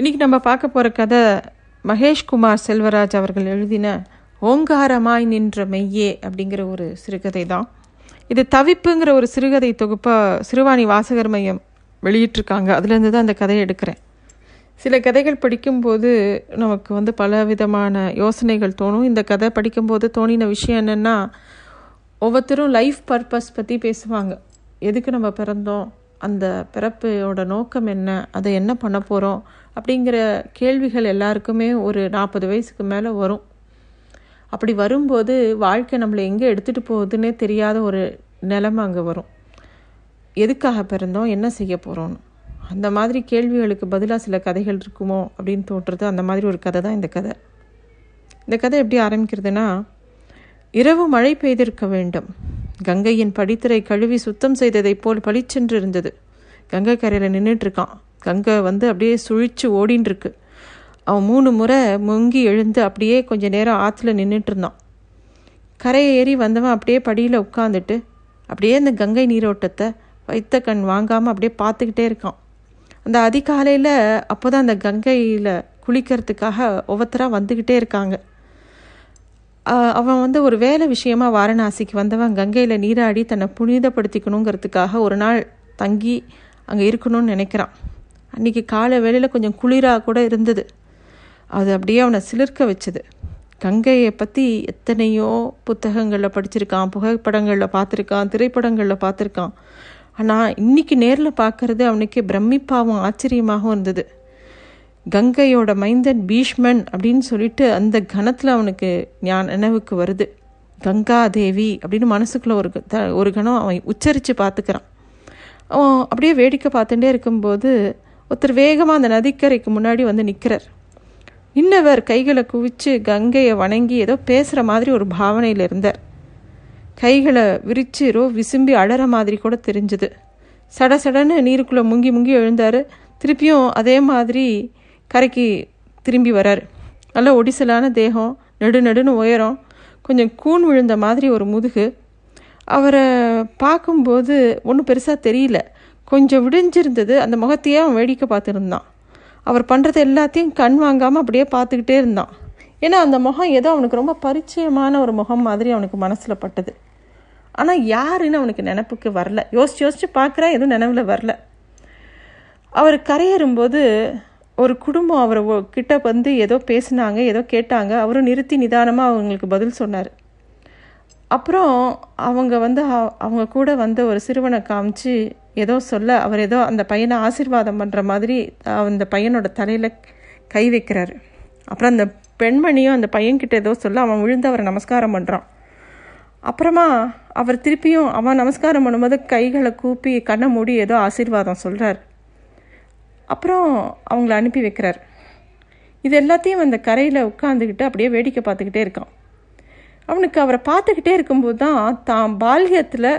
இன்றைக்கி நம்ம பார்க்க போகிற கதை மகேஷ்குமார் செல்வராஜ் அவர்கள் எழுதின ஓங்காரமாய் நின்ற மெய்யே அப்படிங்கிற ஒரு சிறுகதை தான் இது தவிப்புங்கிற ஒரு சிறுகதை தொகுப்பாக சிறுவாணி வாசகர் மையம் வெளியிட்டிருக்காங்க. அதுலேருந்து தான் அந்த கதையை எடுக்கிறேன். சில கதைகள் படிக்கும்போது நமக்கு வந்து பல விதமான யோசனைகள் தோணும். இந்த கதை படிக்கும்போது தோணின விஷயம் என்னென்னா ஒவ்வொருத்தரும் லைஃப் பர்பஸ் பற்றி பேசுவாங்க. எதுக்கு நம்ம பிறந்தோம்? அந்த பிறப்போட நோக்கம் என்ன? அதை என்ன பண்ண போகிறோம் அப்படிங்கிற கேள்விகள் எல்லாருக்குமே ஒரு நாற்பது வயசுக்கு மேலே வரும். அப்படி வரும்போது வாழ்க்கை நம்மளை எங்கே எடுத்துகிட்டு போகுதுன்னே தெரியாத ஒரு நிலைமை அங்கே வரும். எதுக்காக பிறந்தோம்? என்ன செய்ய போகிறோம்னு அந்த மாதிரி கேள்விகளுக்கு பதிலாக சில கதைகள் இருக்குமோ அப்படின்னு தோன்றுறது அந்த மாதிரி ஒரு கதை தான் இந்த கதை. இந்த கதை எப்படி ஆரம்பிக்கிறதுனா இரவு மழை பெய்திருக்க வேண்டும். கங்கையின் படித்துறை கழுவி சுத்தம் செய்ததைப் போல் பளிச்சென்று இருந்தது கங்கை கரையில் நின்றுட்டுருக்கான் கங்கை வந்து அப்படியே சுழிச்சு ஓடின்னு இருக்கு அவன் மூணு முறை முங்கி எழுந்து அப்படியே கொஞ்ச நேரம் ஆற்றுல நின்றுட்டு இருந்தான் கரையை ஏறி வந்தவன் அப்படியே படியில் உட்காந்துட்டு அப்படியே அந்த கங்கை நீரோட்டத்தை வைத்த கண் வாங்காமல் அப்படியே பார்த்துக்கிட்டே இருக்கான். அந்த அதிகாலையில் அப்போ தான் அந்த கங்கையில் குளிக்கிறதுக்காக ஒவ்வொருத்தராக வந்துக்கிட்டே இருக்காங்க. அவன் வந்து ஒரு வேலை விஷயமா வாரணாசிக்கு வந்தவன் கங்கையில் நீராடி தன்னை புனிதப்படுத்திக்கணுங்கிறதுக்காக ஒரு நாள் தங்கி அங்கே இருக்கணும்னு நினைக்கிறான். அன்றைக்கி காலை வேளையில் கொஞ்சம் குளிராக கூட இருந்தது. அது அப்படியே அவனை சிலிர்க்க வச்சது. கங்கையை பற்றி எத்தனையோ புத்தகங்களில் படிச்சிருக்கான் புகைப்படங்களில் பார்த்துருக்கான் திரைப்படங்களில் பார்த்துருக்கான். ஆனால் இன்னைக்கு நேரில் பார்க்கறது அவனுக்கு பிரமிப்பாகவும் ஆச்சரியமாகவும் இருந்தது. கங்கையோட மைந்தன் பீஷ்மன் அப்படின்னு சொல்லிட்டு அந்த கணத்தில் அவனுக்கு ஞான நினைவுக்கு வருது. கங்கா தேவி அப்படின்னு மனசுக்குள்ளே ஒரு த ஒரு கணம் அவன் உச்சரித்து பார்த்துக்கிறான் அவன் அப்படியே வேடிக்கை பார்த்துட்டே இருக்கும்போது ஒருத்தர் வேகமாக அந்த நதிக்கரைக்கு முன்னாடி வந்து நிற்கிறார் இன்னவர் கைகளை குவிச்சு கங்கையை வணங்கி ஏதோ பேசுகிற மாதிரி ஒரு பாவனையில் இருந்தார். கைகளை விரித்து ரோ விசும்பி அழற மாதிரி கூட தெரிஞ்சுது. சட சடன்னு நீருக்குள்ளே முங்கி முங்கி எழுந்தார். திருப்பியும் அதே மாதிரி கரைக்கு திரும்பி வரார். நல்ல ஒடிசலான தேகம் நெடு நெடுன்னு உயரம் கொஞ்சம் கூன் விழுந்த மாதிரி ஒரு முதுகு. அவரை பார்க்கும்போது ஒன்றும் பெருசாக தெரியல. கொஞ்சம் விடிஞ்சிருந்தது அந்த முகத்தையே அவன் வேடிக்கை பார்த்துருந்தான். அவர் பண்ணுறது எல்லாத்தையும் கண் வாங்காமல் அப்படியே பார்த்துக்கிட்டே இருந்தான். ஏன்னா அந்த முகம் ஏதோ அவனுக்கு ரொம்ப பரிச்சயமான ஒரு முகம் மாதிரி அவனுக்கு மனசில் பட்டது. ஆனால் யாருன்னு அவனுக்கு நினப்புக்கு வரல. யோசிச்சு யோசிச்சு பார்க்குறா எதுவும் நினைவில் வரல. அவர் கரையேறும்போது ஒரு குடும்பம் அவரை கிட்ட வந்து ஏதோ பேசினாங்க ஏதோ கேட்டாங்க அவரும் நிறுத்தி நிதானமாக அவங்களுக்கு பதில் சொன்னார். அப்புறம் அவங்க வந்து அவங்க கூட வந்து ஒரு சிறுவனை காமிச்சு ஏதோ சொல்ல அவர் ஏதோ அந்த பையனை ஆசிர்வாதம் பண்ணுற மாதிரி அந்த பையனோட தலையில் கை வைக்கிறாரு. அப்புறம் அந்த பெண்மணியும் அந்த பையன்கிட்ட ஏதோ சொல்ல அவன் விழுந்து அவரை நமஸ்காரம் பண்ணுறான் அப்புறமா அவர் திருப்பியும் அவன் நமஸ்காரம் பண்ணும்போது கைகளை கூப்பி கண்ணை மூடி ஏதோ ஆசீர்வாதம் சொல்கிறார் அப்புறம் அவங்கள அனுப்பி வைக்கிறார். இது எல்லாத்தையும் அந்த கரையில் உட்காந்துக்கிட்டு அப்படியே வேடிக்கை பார்த்துக்கிட்டே இருக்கான். அவனுக்கு அவரை பார்த்துக்கிட்டே இருக்கும்போது தான் தான் பால்யத்தில்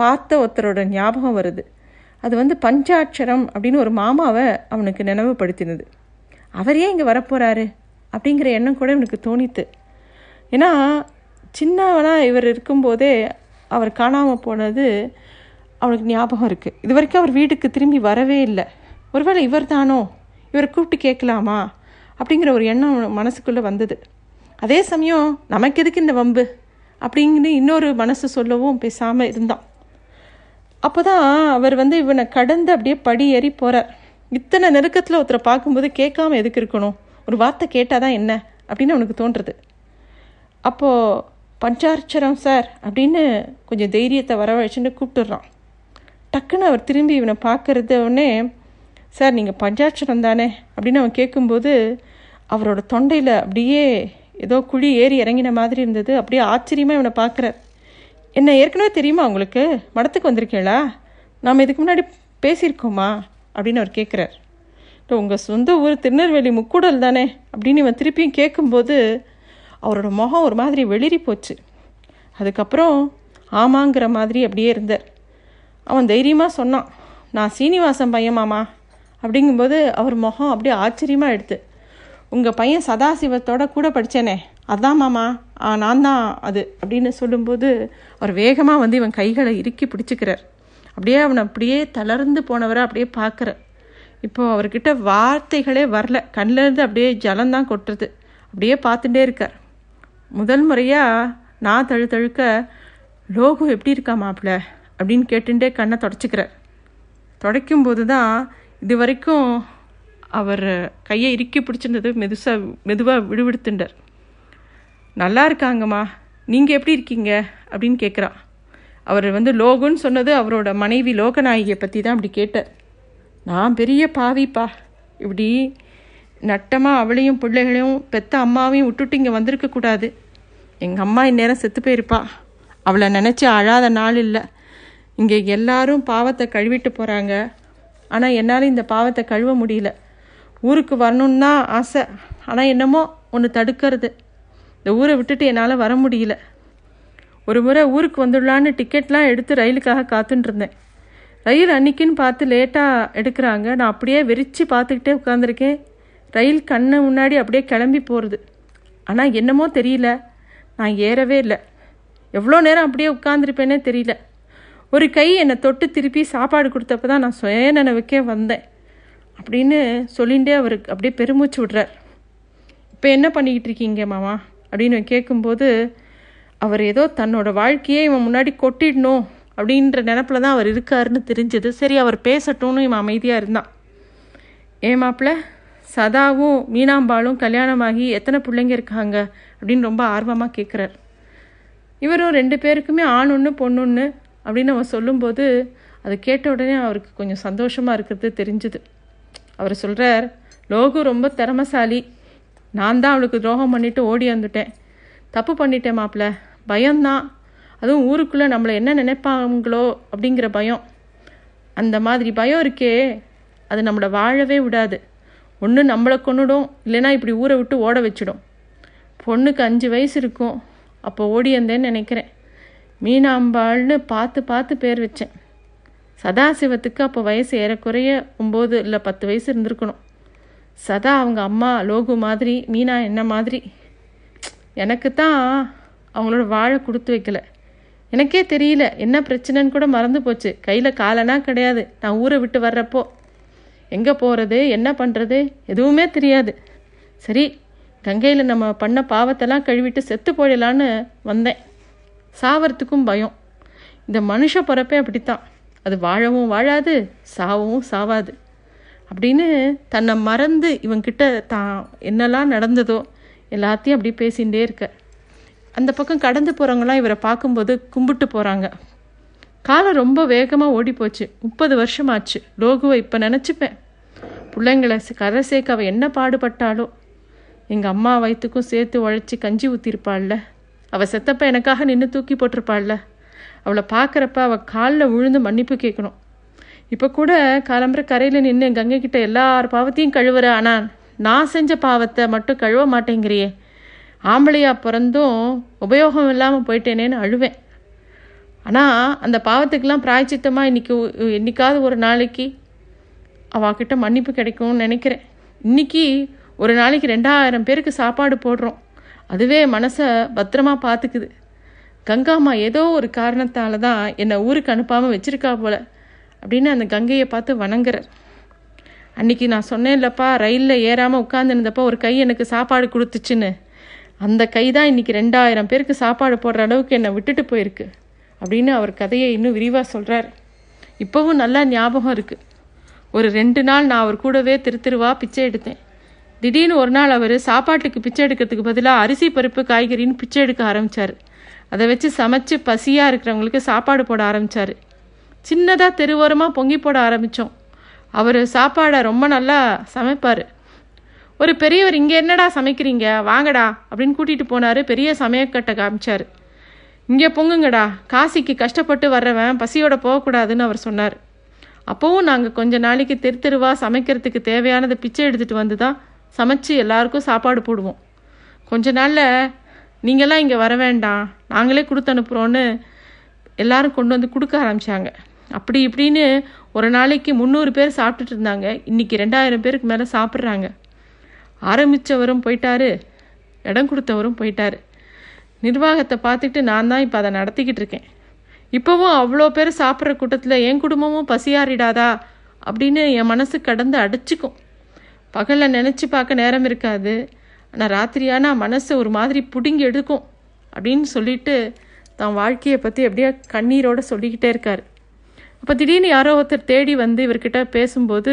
பார்த்த ஒருத்தரோட ஞாபகம் வருது. அது வந்து பஞ்சாட்சரம் அப்படின்னு ஒரு மாமாவை அவனுக்கு நினைவுபடுத்தினது. அவர் ஏன் இங்கே வரப்போகிறாரு அப்படிங்கிற எண்ணம் கூட எனக்கு தோணித்து. ஏன்னா சின்னவனாக இவர் இருக்கும்போதே அவர் காணாமல் போனது அவனுக்கு ஞாபகம் இருக்குது இது வரைக்கும் அவர் வீட்டுக்கு திரும்பி வரவே இல்லை. ஒருவேளை இவர் தானோ இவரை கூப்பிட்டு கேட்கலாமா? அப்படிங்கிற ஒரு எண்ணம் மனசுக்குள்ளே வந்தது. அதே சமயம் நமக்கு எதுக்கு இந்த வம்பு? அப்படிங்கிற இன்னொரு மனசு சொல்லவும் பேசாமல் இருந்தான். அப்போ தான் அவர் வந்து இவனை கடந்து அப்படியே படி ஏறி போகிறார் இத்தனை நெருக்கத்தில் ஒருத்தரை பார்க்கும்போது கேட்காம எதுக்கு இருக்கணும்? ஒரு வார்த்தை கேட்டால் தான் என்ன? அப்படின்னு அவனுக்கு தோன்றுறது. அப்போது பஞ்சாட்சரம் சார் அப்படின்னு கொஞ்சம் தைரியத்தை வரவழைச்சுன்னு கூப்பிட்டுடுறான். டக்குன்னு அவர் திரும்பி இவனை பார்க்கறது உடனே சார் நீங்கள் பஞ்சாட்சரம் தானே? அப்படின்னு அவன் கேட்கும்போது அவரோட தொண்டையில் அப்படியே ஏதோ குழி ஏறி இறங்கின மாதிரி இருந்தது. அப்படியே ஆச்சரியமாக இவனை பார்க்குறார் என்ன ஏற்கனவே தெரியுமா உங்களுக்கு? மடத்துக்கு வந்திருக்கீங்களா? நாம் இதுக்கு முன்னாடி பேசியிருக்கோமா? அப்படின்னு அவர் கேட்குறார் இப்போ உங்கள் சொந்த ஊர் திருநெல்வேலி முக்கூடல் தானே? அப்படின்னு இவன் திருப்பியும் கேட்கும்போது அவரோட முகம் ஒரு மாதிரி வெளிரி போச்சு. அதுக்கப்புறம் ஆமாங்கிற மாதிரி அப்படியே இருந்தார். அவன் தைரியமாக சொன்னான் நான் சீனிவாசன் பையன் மாமா. அப்படிங்கும்போது அவர் முகம் அப்படியே ஆச்சரியமாக எடுத்து உங்கள் பையன் சதாசிவத்தோட கூட படித்தேனே அதான் மாமா நான் தான் அது அப்படின்னு சொல்லும்போது அவர் வேகமாக வந்து இவன் கைகளை இறுக்கி பிடிச்சிக்கிறார். அப்படியே அவனை அப்படியே தளர்ந்து போனவரை அப்படியே பார்க்குற இப்போது அவர்கிட்ட வார்த்தைகளே வரல. கண்ணிலேருந்து அப்படியே ஜலந்தான் கொட்டுறது. அப்படியே பார்த்துட்டே இருக்கார். முதல் முறையாக நான் தழு தழுக்க லோகு எப்படி இருக்கா மாப்பிள்ள அப்படின்னு கேட்டுட்டே கண்ணை தொடச்சிக்கிறார். தொடக்கும் போது தான் இது வரைக்கும் அவர் கையை இறுக்கி பிடிச்சிருந்தது மெதுசா மெதுவாக விடுவிடுத்துண்டார். நல்லா இருக்காங்கம்மா. நீங்கள் எப்படி இருக்கீங்க? அப்படின்னு கேட்குறா அவர் வந்து லோகுன்னு சொன்னது அவரோட மனைவி லோகநாயகியை பற்றி தான் அப்படி கேட்டார். நான் பெரிய பாவிப்பா. இப்படி நட்டமாக அவளையும் பிள்ளைகளையும் பெத்த அம்மாவையும் விட்டுட்டு இங்கே வந்திருக்கக்கூடாது எங்கள் அம்மா இந்நேரம் செத்து போயிருப்பா. அவளை நினச்சி அழாத நாள் இல்லை. இங்கே எல்லாரும் பாவத்தை கழுவிட்டு போகிறாங்க ஆனால் என்னால் இந்த பாவத்தை கழுவ முடியல. ஊருக்கு வரணுன்னு தான் ஆசை. ஆனால் என்னமோ ஒன்று தடுக்கிறது. இந்த ஊரை விட்டுட்டு என்னால் வர முடியல. ஒரு முறை ஊருக்கு வந்துடலான்னு டிக்கெட்லாம் எடுத்து ரயிலுக்காக காத்துட்டுருந்தேன் ரயில் அன்னைக்குன்னு பார்த்து லேட்டாக எடுக்கிறாங்க. நான் அப்படியே வெறிச்சு பார்த்துக்கிட்டே உட்காந்துருக்கேன் ரயில் கண்ணு முன்னாடி அப்படியே கிளம்பி போகிறது ஆனால் என்னமோ தெரியல. நான் ஏறவே இல்லை. எவ்வளோ நேரம் அப்படியே உட்காந்துருப்பேனே தெரியல. ஒரு கை என்னை தொட்டு திருப்பி சாப்பாடு கொடுத்தப்ப தான் நான் சுய நினைவுக்கே வந்தேன். அப்படின்னு சொல்லிகிட்டே அவருக்கு அப்படியே பெருமூச்சு விடுறார். இப்போ என்ன பண்ணிக்கிட்டு இருக்கீங்க மாமா? அப்படின்னு கேட்கும்போது அவர் ஏதோ தன்னோட வாழ்க்கையே இவன் முன்னாடி கொட்டிடணும் அப்படின்ற நினப்பில் தான் அவர் இருக்காருன்னு தெரிஞ்சது. சரி அவர் பேசட்டும்னு இவன் அமைதியாக இருந்தான். ஏன் மாப்பிள்ள சதாவும் மீனாம்பாலும் கல்யாணமாகி எத்தனை பிள்ளைங்க இருக்காங்க? அப்படின்னு ரொம்ப ஆர்வமாக கேட்குறார் இவரும் ரெண்டு பேருக்குமே ஆண் ஒன்று பொண்ணு அப்படின்னு அவன் சொல்லும்போது அதை கேட்ட உடனே அவருக்கு கொஞ்சம் சந்தோஷமாக இருக்கிறது தெரிஞ்சுது. அவர் சொல்கிறார் லோகு ரொம்ப திறமசாலி. நான் தான் அவளுக்கு துரோகம் பண்ணிவிட்டு ஓடி வந்துட்டேன். தப்பு பண்ணிட்டேன் மாப்பிள்ள. பயம்தான். அதுவும் ஊருக்குள்ளே நம்மளை என்ன நினைப்பாங்களோ அப்படிங்கிற பயம். அந்த மாதிரி பயம் இருக்கே. அது நம்மளை வாழவே விடாது. ஒன்று நம்மளை கொண்டுடும் இல்லைன்னா இப்படி ஊரை விட்டு ஓட வச்சிடும். பொண்ணுக்கு அஞ்சு வயசு இருக்கும். அப்போ ஓடி வந்தேன்னு நினைக்கிறேன். மீனாம்பாள்னு பார்த்து பார்த்து பேர் வச்சேன். சதாசிவத்துக்கு அப்போ வயசு ஏறக்குறைய ஒம்பது இல்லை பத்து வயசு இருந்திருக்கணும். சதா அவங்க அம்மா லோகு மாதிரி மீனா என்ன மாதிரி. எனக்கு தான் அவங்களோட வாழை கொடுத்து வைக்கல. எனக்கே தெரியல என்ன பிரச்சனைன்னு கூட மறந்து போச்சு. கையில் காலனா கிடையாது. நான் ஊரை விட்டு வர்றப்போ. எங்கே போகிறது என்ன பண்ணுறது எதுவுமே தெரியாது. சரி கங்கையில் நம்ம பண்ண பாவத்தெல்லாம் கழுவிட்டு செத்து போயிடலான்னு வந்தேன். சாவறதுக்கும் பயம். இந்த மனுஷ பிறப்பே அப்படித்தான். அது வாழவும் வாழாது சாவவும் சாவாது. அப்படின்னு தன்னை மறந்து இவங்கிட்ட தான் என்னெல்லாம் நடந்ததோ எல்லாத்தையும் அப்படி பேசிகிட்டே இருக்க. அந்த பக்கம் கடந்து போகிறவங்களாம் இவரை பார்க்கும்போது கும்பிட்டு போகிறாங்க காலம் ரொம்ப வேகமாக ஓடி போச்சு முப்பது வருஷமாச்சு. லோகுவை இப்போ நினச்சிப்பேன். பிள்ளைங்களை கரை சேர்க்க அவள் என்ன பாடுபட்டாலோ. எங்கள் அம்மா வயிற்றுக்கும் சேர்த்து உழைச்சி கஞ்சி ஊற்றிருப்பாள்ல அவள் செத்தப்ப எனக்காக நின்று தூக்கி போட்டிருப்பாள்ல. அவளை பார்க்குறப்ப அவள் காலில் விழுந்து மன்னிப்பு கேட்கணும். இப்போ கூட காலம்புற கரையில் நின்று கங்கை கிட்ட எல்லார் பாவத்தையும் கழுவுற ஆனால் நான் செஞ்ச பாவத்தை மட்டும் கழுவ மாட்டேங்கிறியே. ஆம்பளையா பிறந்தும் உபயோகம் இல்லாமல் போயிட்டேனேன்னு அழுவேன். ஆனால் அந்த பாவத்துக்கெல்லாம் பிராய்ச்சித்தமாக இன்றைக்கி என்றைக்காவது ஒரு நாளைக்கு அவகிட்ட மன்னிப்பு கிடைக்கும்னு நினைக்கிறேன். இன்றைக்கி ஒரு நாளைக்கு ரெண்டாயிரம் பேருக்கு சாப்பாடு போடுறோம். அதுவே மனசை பத்திரமா பார்த்துக்குது கங்காம்மா ஏதோ ஒரு காரணத்தால் தான் என்னை ஊருக்கு அனுப்பாமல் வச்சிருக்கா போல அப்படின்னு அந்த கங்கையை பார்த்து வணங்குறார். அன்னைக்கு நான் சொன்னேன் இல்லைப்பா ரயிலில் ஏறாமல் உட்காந்துருந்தப்போ ஒரு கை எனக்கு சாப்பாடு கொடுத்துச்சுன்னு. அந்த கை தான் இன்றைக்கி ரெண்டாயிரம் பேருக்கு சாப்பாடு போடுற அளவுக்கு என்னை விட்டுட்டு போயிருக்கு அப்படின்னு அவர் கதையை இன்னும் விரிவாக சொல்கிறார் இப்போவும் நல்லா ஞாபகம் இருக்குது ஒரு ரெண்டு நாள் நான் அவர் கூடவே திரு திருவா பிச்சை எடுத்தேன். திடீர்னு ஒரு நாள் அவர் சாப்பாட்டுக்கு பிச்சை எடுக்கிறதுக்கு பதிலாக அரிசி பருப்பு காய்கறின்னு பிச்சை எடுக்க ஆரம்பித்தார் அதை வச்சு சமைச்சு பசியாக இருக்கிறவங்களுக்கு சாப்பாடு போட ஆரம்பித்தார் சின்னதாக தெருவோரமாக பொங்கி போட ஆரம்பித்தோம் அவர் சாப்பாடை ரொம்ப நல்லா சமைப்பார். ஒரு பெரியவர் இங்கே என்னடா சமைக்கிறீங்க? வாங்கடா அப்படின்னு கூட்டிகிட்டு போனார். பெரிய சமையக்கட்டை காமிச்சார். இங்கே பொங்குங்கடா. காசிக்கு கஷ்டப்பட்டு வர்றவன் பசியோட போகக்கூடாதுன்னு அவர் சொன்னார். அப்போவும் நாங்கள் கொஞ்ச நாளைக்கு தெரு தெருவாக சமைக்கிறதுக்கு தேவையானதை பிச்சை எடுத்துகிட்டு வந்து தான் சமைச்சு எல்லாருக்கும் சாப்பாடு போடுவோம். கொஞ்ச நாளில் நீங்களாம் இங்கே வர வேண்டாம். நாங்களே கொடுத்து அனுப்புகிறோன்னு எல்லாரும் கொண்டு வந்து கொடுக்க ஆரம்பித்தாங்க அப்படி இப்படின்னு ஒரு நாளைக்கு முந்நூறு பேர் சாப்பிட்டுட்டு இருந்தாங்க. இன்றைக்கி ரெண்டாயிரம் பேருக்கு மேலே சாப்பிட்றாங்க. ஆரம்பித்தவரும் போயிட்டாரு. இடம் கொடுத்தவரும் போயிட்டார். நிர்வாகத்தை பார்த்துக்கிட்டு நான் தான் இப்போ அதை நடத்திக்கிட்டு இருக்கேன். இப்போவும் அவ்வளோ பேர் சாப்பிட்ற கூட்டத்தில் என் குடும்பமும் பசியாறிடாதா? அப்படின்னு என் மனசு கடந்து அடிச்சுக்கும். பகலில் நினச்சி பார்க்க நேரம் இருக்காது. ஆனால் ராத்திரியானா மனசை ஒரு மாதிரி பிடுங்கி எடுக்கும் அப்படின்னு சொல்லிட்டு தான் வாழ்க்கையை பற்றி அப்படியே கண்ணீரோடு சொல்லிக்கிட்டே இருக்கார். அப்போ திடீர்னு யாரோ ஒருத்தர் தேடி வந்து இவர்கிட்ட பேசும்போது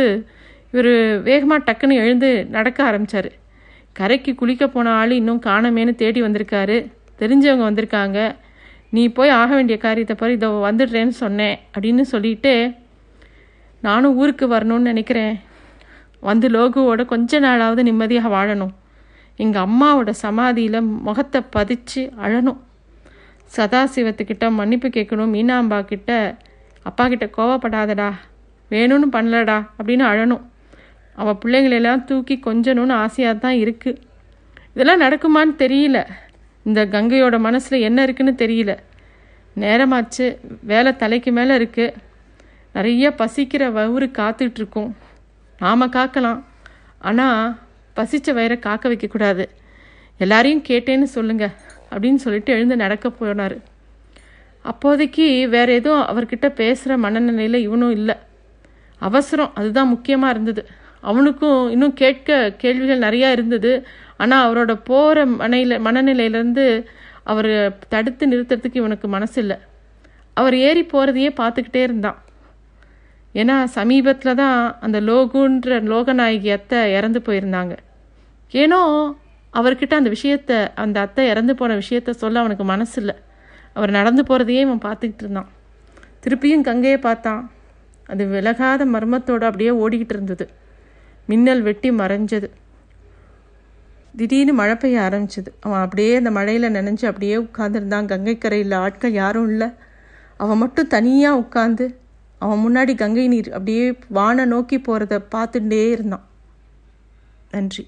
இவர் வேகமாக டக்குன்னு எழுந்து நடக்க ஆரம்பித்தார் கரைக்கு குளிக்க போன ஆள் இன்னும் காணமேனு தேடி வந்திருக்காரு. தெரிஞ்சவங்க வந்திருக்காங்க. நீ போய் ஆக வேண்டிய காரியத்தை பாரு இதை வந்துடுறேன்னு சொன்னேன் அப்படின்னு சொல்லிட்டு நானும் ஊருக்கு வரணும்னு நினைக்கிறேன். வந்து லோகுவோட கொஞ்ச நாளாவது நிம்மதியாக வாழணும். எங்கள் அம்மாவோட சமாதியில் முகத்தை பதிச்சு அழணும். சதாசிவத்துக்கிட்ட மன்னிப்பு கேட்கணும். மீனாம்பா கிட்ட அப்பா கிட்ட கோவப்படாதடா. வேணும்னு பண்ணலடா. அப்படின்னு அழணும். அவள் பிள்ளைங்களெல்லாம் தூக்கி கொஞ்சணும்னு ஆசையாக தான் இருக்குது இதெல்லாம் நடக்குமான்னு தெரியல. இந்த கங்கையோட மனசில் என்ன இருக்குன்னு தெரியல. நேரமாச்சு. வேலை தலைக்கு மேலே இருக்குது நிறைய பசிக்கிற வவுறு காத்துட்ருக்கோம் நாம் காக்கலாம். ஆனால் பசித்த வயிறை காக்க வைக்கக்கூடாது. எல்லாரையும் கேட்டேன்னு சொல்லுங்க அப்படின்னு சொல்லிட்டு எழுந்து நடக்க போனார். அப்போதைக்கு வேற எதுவும் அவர்கிட்ட பேசுகிற மனநிலையில் இவனும் இல்லை. அவசரம் அதுதான் முக்கியமாக இருந்தது. அவனுக்கும் இன்னும் கேட்க கேள்விகள் நிறையா இருந்தது. ஆனால் அவரோட போகிற மனையில் மனநிலையிலேருந்து அவர் தடுத்து நிறுத்துறதுக்கு இவனுக்கு மனசு இல்லை அவர் ஏறி போகிறதையே பார்த்துக்கிட்டே இருந்தான். ஏன்னா சமீபத்தில் தான் அந்த லோகுன்ற லோகநாயகி அத்தை இறந்து போயிருந்தாங்க. ஏனோ அவர்கிட்ட அந்த விஷயத்த அந்த அத்தை இறந்து போன விஷயத்த சொல்ல அவனுக்கு மனசு இல்லை அவர் நடந்து போகிறதையே இவன் பார்த்துக்கிட்டு இருந்தான். திருப்பியும் கங்கையை பார்த்தான். அது விலகாத மர்மத்தோடு அப்படியே ஓடிக்கிட்டு இருந்தது. மின்னல் வெட்டி மறைஞ்சது. திடீர்னு மழை பெய்ய ஆரம்பிச்சது. அவன் அப்படியே அந்த மழையில் நினைஞ்சு அப்படியே உட்காந்துருந்தான் கங்கைக்கரையில் ஆட்கள் யாரும் இல்லை. அவன் மட்டும் தனியாக உட்காந்து அவன் முன்னாடி கங்கை நீர் அப்படியே வானை நோக்கி போகிறத பார்த்துட்டே இருந்தான். நன்றி.